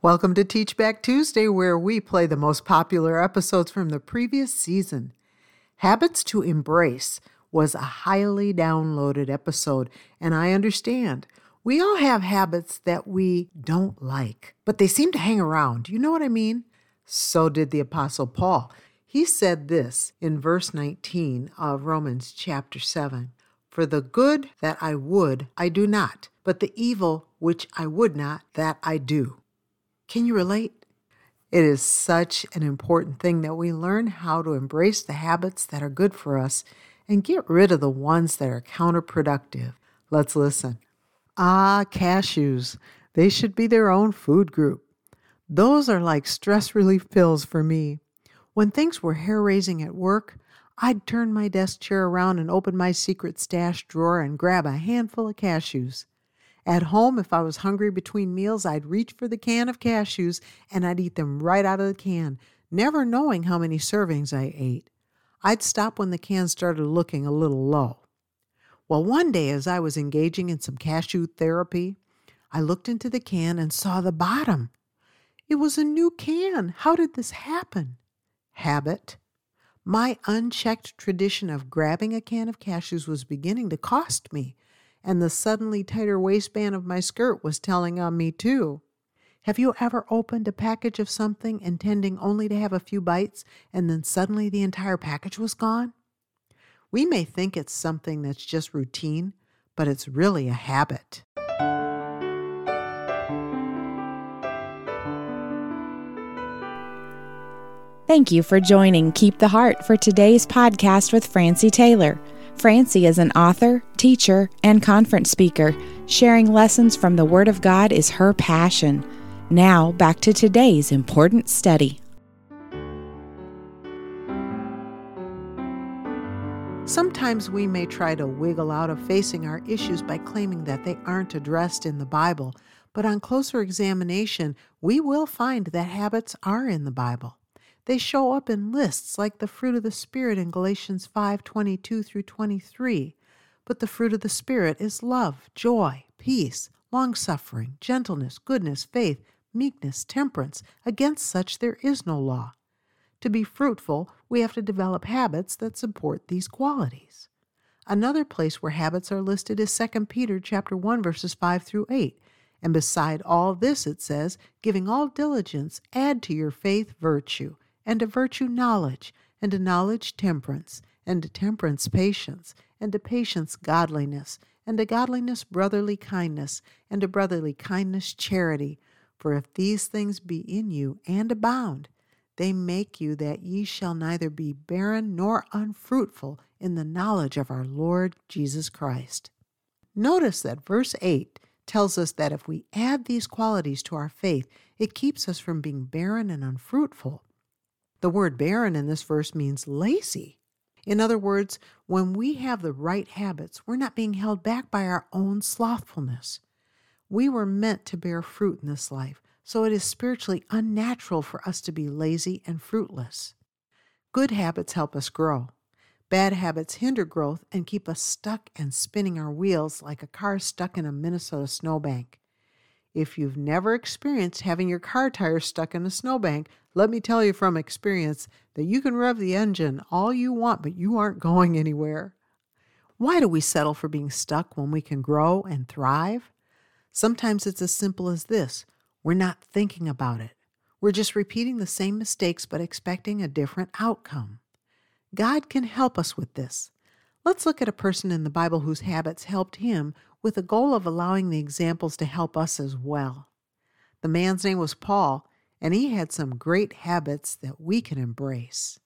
Welcome to Teach Back Tuesday, where we play the most popular episodes from the previous season. Habits to Embrace was a highly downloaded episode, and I understand. We all have habits that we don't like, but they seem to hang around. You know what I mean? So did the Apostle Paul. He said this in verse 19 of Romans chapter 7 For the good that I would, I do not, but the evil which I would not, that I do. Can you relate? It is such an important thing that we learn how to embrace the habits that are good for us and get rid of the ones that are counterproductive. Let's listen. Ah, cashews. They should be their own food group. Those are like stress relief pills for me. When things were hair raising at work, I'd turn my desk chair around and open my secret stash drawer and grab a handful of cashews. At home, if I was hungry between meals, I'd reach for the can of cashews and I'd eat them right out of the can, never knowing how many servings I ate. I'd stop when the can started looking a little low. Well, one day as I was engaging in some cashew therapy, I looked into the can and saw the bottom. It was a new can. How did this happen? Habit. My unchecked tradition of grabbing a can of cashews was beginning to cost me and the suddenly tighter waistband of my skirt was telling on me, too. Have you ever opened a package of something intending only to have a few bites and then suddenly the entire package was gone? We may think it's something that's just routine, but it's really a habit. Thank you for joining Keep the Heart for today's podcast with Francie Taylor. Francie is an author, teacher, and conference speaker. Sharing lessons from the Word of God is her passion. Now, back to today's important study. Sometimes we may try to wiggle out of facing our issues by claiming that they aren't addressed in the Bible, but on closer examination, we will find that habits are in the Bible. They show up in lists like the fruit of the Spirit in Galatians 5 22 through 23. But the fruit of the Spirit is love, joy, peace, long suffering, gentleness, goodness, faith, meekness, temperance. Against such there is no law. To be fruitful, we have to develop habits that support these qualities. Another place where habits are listed is 2 Peter chapter 1 verses 5 through 8. And beside all this it says, giving all diligence, add to your faith virtue, and a virtue knowledge, and a knowledge temperance, and to temperance patience, and a patience godliness, and a godliness brotherly kindness, and a brotherly kindness charity. For if these things be in you and abound, they make you that ye shall neither be barren nor unfruitful in the knowledge of our Lord Jesus Christ. Notice that verse 8 tells us that if we add these qualities to our faith, it keeps us from being barren and unfruitful. The word barren in this verse means lazy. In other words, when we have the right habits, we're not being held back by our own slothfulness. We were meant to bear fruit in this life, so it is spiritually unnatural for us to be lazy and fruitless. Good habits help us grow. Bad habits hinder growth and keep us stuck and spinning our wheels like a car stuck in a Minnesota snowbank. If you've never experienced having your car tires stuck in a snowbank, let me tell you from experience that you can rev the engine all you want, but you aren't going anywhere. Why do we settle for being stuck when we can grow and thrive? Sometimes it's as simple as this we're not thinking about it. We're just repeating the same mistakes but expecting a different outcome. God can help us with this. Let's look at a person in the Bible whose habits helped him with the goal of allowing the examples to help us as well. The man's name was Paul, and he had some great habits that we can embrace.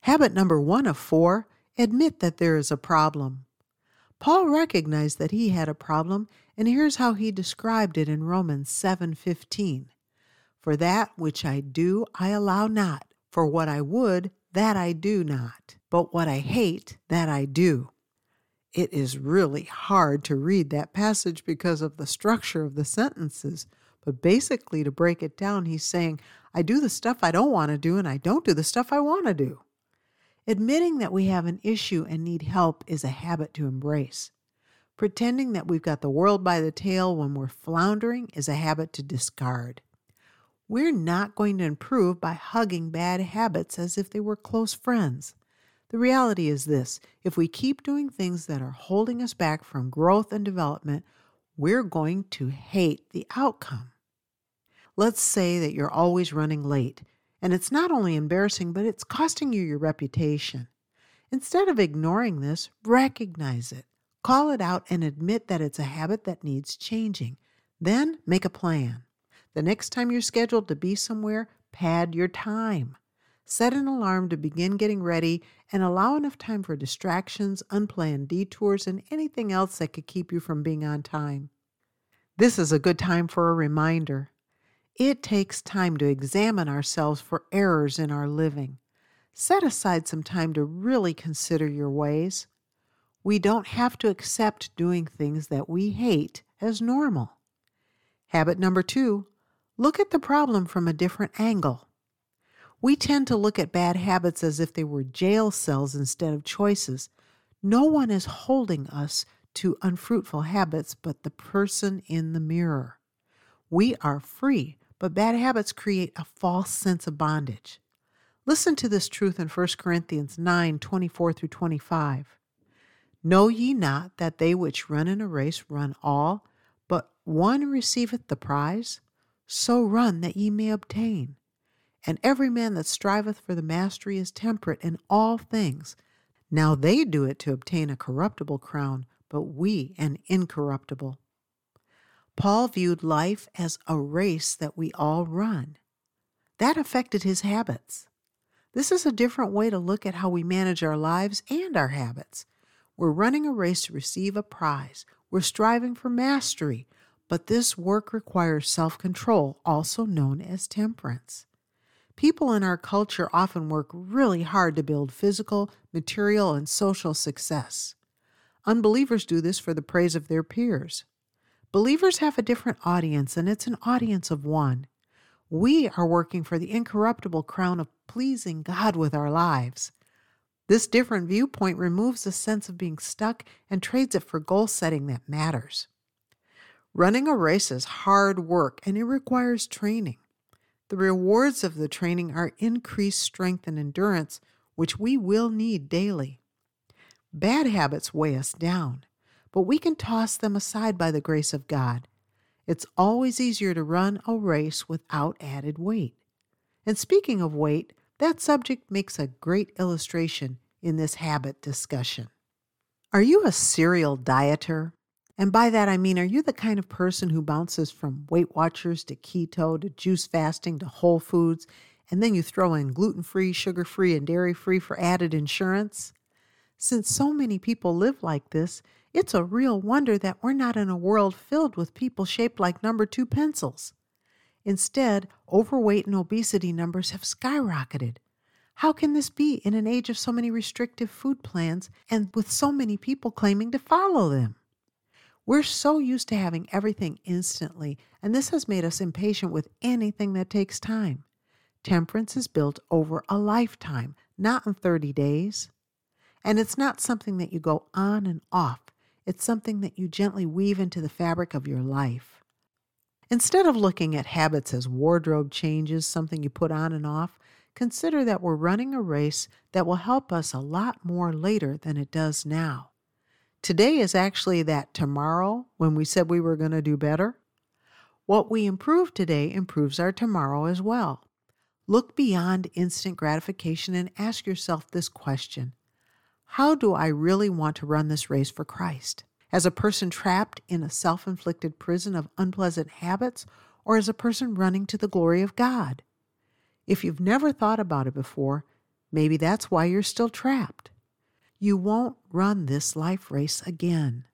Habit number one of four admit that there is a problem. Paul recognized that he had a problem, and here's how he described it in Romans 7:15. For that which I do I allow not, for what I would that I do not, but what I hate that I do. It is really hard to read that passage because of the structure of the sentences. But basically, to break it down, he's saying, I do the stuff I don't want to do, and I don't do the stuff I want to do. Admitting that we have an issue and need help is a habit to embrace. Pretending that we've got the world by the tail when we're floundering is a habit to discard. We're not going to improve by hugging bad habits as if they were close friends. The reality is this if we keep doing things that are holding us back from growth and development, we're going to hate the outcome. Let's say that you're always running late, and it's not only embarrassing, but it's costing you your reputation. Instead of ignoring this, recognize it, call it out, and admit that it's a habit that needs changing. Then make a plan. The next time you're scheduled to be somewhere, pad your time. Set an alarm to begin getting ready and allow enough time for distractions, unplanned detours, and anything else that could keep you from being on time. This is a good time for a reminder. It takes time to examine ourselves for errors in our living. Set aside some time to really consider your ways. We don't have to accept doing things that we hate as normal. Habit number two look at the problem from a different angle. We tend to look at bad habits as if they were jail cells instead of choices. No one is holding us to unfruitful habits but the person in the mirror. We are free, but bad habits create a false sense of bondage. Listen to this truth in 1 Corinthians 9 24 through 25. Know ye not that they which run in a race run all, but one receiveth the prize? So run that ye may obtain. And every man that striveth for the mastery is temperate in all things. Now they do it to obtain a corruptible crown, but we an incorruptible. Paul viewed life as a race that we all run. That affected his habits. This is a different way to look at how we manage our lives and our habits. We're running a race to receive a prize. We're striving for mastery, but this work requires self control, also known as temperance. People in our culture often work really hard to build physical, material, and social success. Unbelievers do this for the praise of their peers. Believers have a different audience, and it's an audience of one. We are working for the incorruptible crown of pleasing God with our lives. This different viewpoint removes the sense of being stuck and trades it for goal setting that matters. Running a race is hard work and it requires training. The rewards of the training are increased strength and endurance, which we will need daily. Bad habits weigh us down, but we can toss them aside by the grace of God. It's always easier to run a race without added weight. And speaking of weight, that subject makes a great illustration in this habit discussion. Are you a serial dieter? And by that I mean, are you the kind of person who bounces from Weight Watchers to keto to juice fasting to whole foods, and then you throw in gluten free, sugar free, and dairy free for added insurance? Since so many people live like this, it's a real wonder that we're not in a world filled with people shaped like number two pencils. Instead, overweight and obesity numbers have skyrocketed. How can this be in an age of so many restrictive food plans and with so many people claiming to follow them? We're so used to having everything instantly, and this has made us impatient with anything that takes time. Temperance is built over a lifetime, not in 30 days. And it's not something that you go on and off, it's something that you gently weave into the fabric of your life. Instead of looking at habits as wardrobe changes, something you put on and off, consider that we're running a race that will help us a lot more later than it does now. Today is actually that tomorrow when we said we were going to do better. What we improve today improves our tomorrow as well. Look beyond instant gratification and ask yourself this question How do I really want to run this race for Christ? As a person trapped in a self inflicted prison of unpleasant habits, or as a person running to the glory of God? If you've never thought about it before, maybe that's why you're still trapped. You won't run this life race again.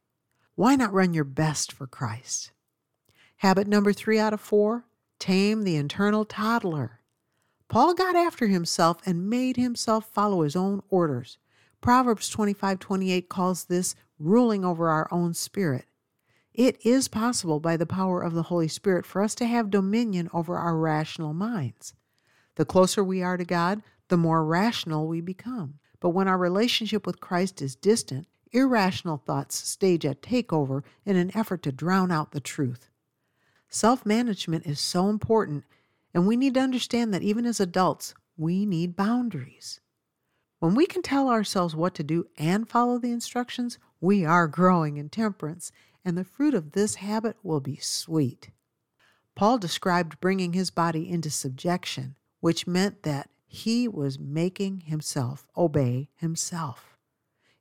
Why not run your best for Christ? Habit number three out of four tame the internal toddler. Paul got after himself and made himself follow his own orders. Proverbs 25 28 calls this ruling over our own spirit. It is possible by the power of the Holy Spirit for us to have dominion over our rational minds. The closer we are to God, the more rational we become. But when our relationship with Christ is distant, irrational thoughts stage a takeover in an effort to drown out the truth. Self management is so important, And we need to understand that even as adults, we need boundaries. When we can tell ourselves what to do and follow the instructions, we are growing in temperance, and the fruit of this habit will be sweet. Paul described bringing his body into subjection, which meant that he was making himself obey himself.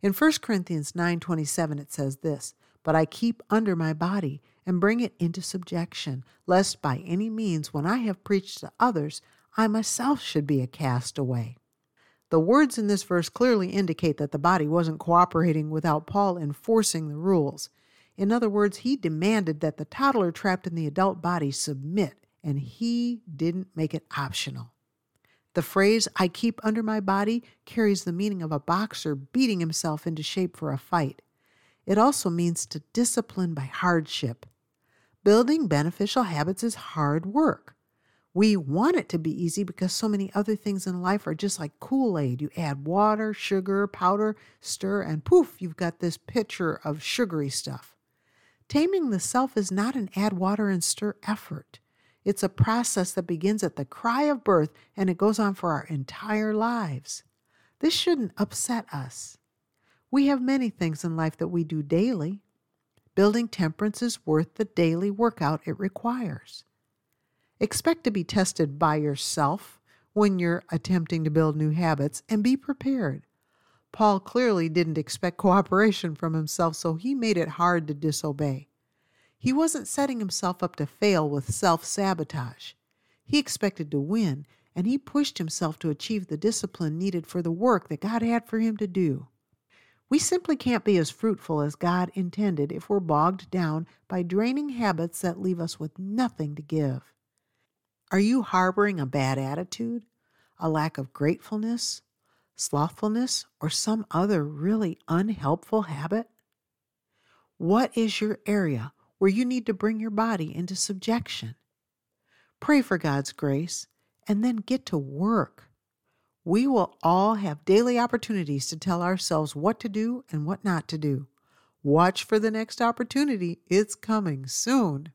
In 1 Corinthians 9:27 it says this, "But I keep under my body and bring it into subjection, lest by any means when I have preached to others, I myself should be a castaway." The words in this verse clearly indicate that the body wasn't cooperating without Paul enforcing the rules. In other words, he demanded that the toddler trapped in the adult body submit, and he didn't make it optional. The phrase, I keep under my body, carries the meaning of a boxer beating himself into shape for a fight. It also means to discipline by hardship. Building beneficial habits is hard work. We want it to be easy because so many other things in life are just like Kool Aid. You add water, sugar, powder, stir, and poof, you've got this pitcher of sugary stuff. Taming the self is not an add water and stir effort. It's a process that begins at the cry of birth and it goes on for our entire lives. This shouldn't upset us. We have many things in life that we do daily. Building temperance is worth the daily workout it requires. Expect to be tested by yourself when you're attempting to build new habits and be prepared. Paul clearly didn't expect cooperation from himself, so he made it hard to disobey. He wasn't setting himself up to fail with self sabotage. He expected to win, and he pushed himself to achieve the discipline needed for the work that God had for him to do. We simply can't be as fruitful as God intended if we're bogged down by draining habits that leave us with nothing to give. Are you harboring a bad attitude, a lack of gratefulness, slothfulness, or some other really unhelpful habit? What is your area where you need to bring your body into subjection? Pray for God's grace and then get to work. We will all have daily opportunities to tell ourselves what to do and what not to do. Watch for the next opportunity, it's coming soon.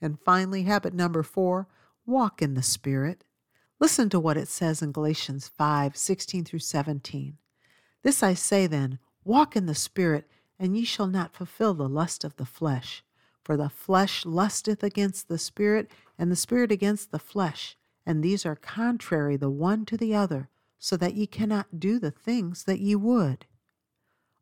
And finally, habit number four walk in the Spirit. Listen to what it says in Galatians 5 16 through 17. This I say then, walk in the Spirit, and ye shall not fulfill the lust of the flesh. For the flesh lusteth against the Spirit, and the Spirit against the flesh, and these are contrary the one to the other, so that ye cannot do the things that ye would.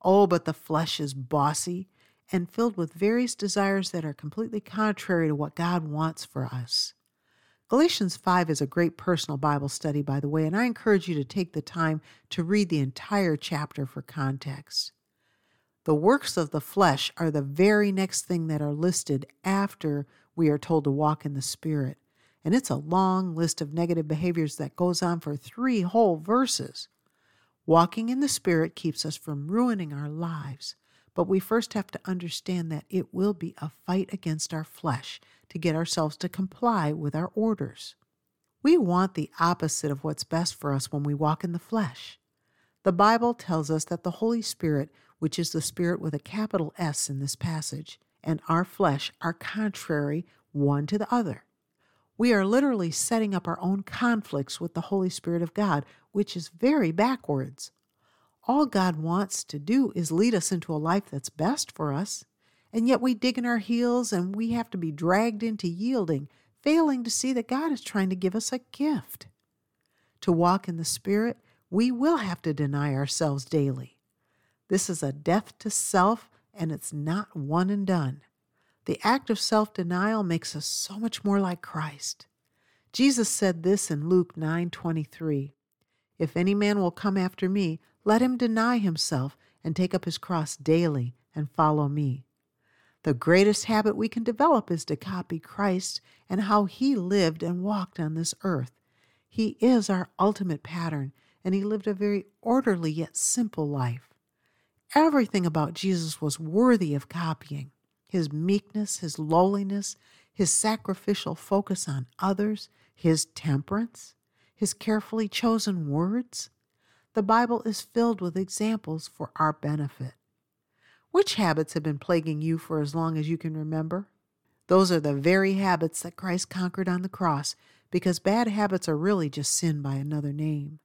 Oh, but the flesh is bossy and filled with various desires that are completely contrary to what God wants for us. Galatians 5 is a great personal Bible study, by the way, and I encourage you to take the time to read the entire chapter for context. The works of the flesh are the very next thing that are listed after we are told to walk in the Spirit. And it's a long list of negative behaviors that goes on for three whole verses. Walking in the Spirit keeps us from ruining our lives, but we first have to understand that it will be a fight against our flesh to get ourselves to comply with our orders. We want the opposite of what's best for us when we walk in the flesh. The Bible tells us that the Holy Spirit, which is the Spirit with a capital S in this passage, and our flesh are contrary one to the other. We are literally setting up our own conflicts with the Holy Spirit of God, which is very backwards. All God wants to do is lead us into a life that's best for us. And yet we dig in our heels and we have to be dragged into yielding, failing to see that God is trying to give us a gift. To walk in the Spirit, we will have to deny ourselves daily. This is a death to self, and it's not one and done. The act of self denial makes us so much more like Christ. Jesus said this in Luke 9:23. If any man will come after me, let him deny himself and take up his cross daily and follow me. The greatest habit we can develop is to copy Christ and how he lived and walked on this earth. He is our ultimate pattern, and he lived a very orderly yet simple life. Everything about Jesus was worthy of copying his meekness, his lowliness, his sacrificial focus on others, his temperance, his carefully chosen words. The Bible is filled with examples for our benefit. Which habits have been plaguing you for as long as you can remember? Those are the very habits that Christ conquered on the cross because bad habits are really just sin by another name.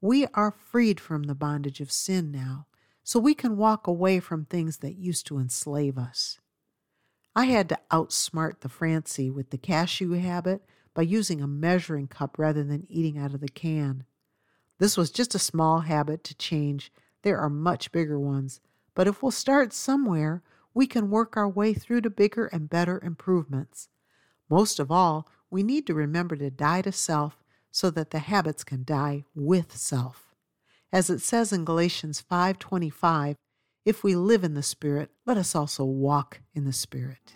We are freed from the bondage of sin now, so we can walk away from things that used to enslave us. I had to outsmart the Francie with the cashew habit by using a measuring cup rather than eating out of the can. This was just a small habit to change. There are much bigger ones, but if we'll start somewhere, we can work our way through to bigger and better improvements. Most of all, we need to remember to die to self so that the habits can die with self. As it says in Galatians 5:25, if we live in the Spirit, let us also walk in the Spirit.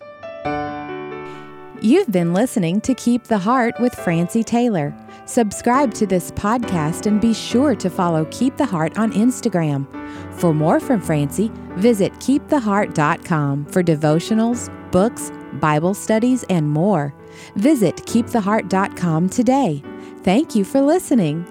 You've been listening to Keep the Heart with Francie Taylor. Subscribe to this podcast and be sure to follow Keep the Heart on Instagram. For more from Francie, visit keeptheheart.com for devotionals, books, Bible studies, and more. Visit keeptheheart.com today. Thank you for listening.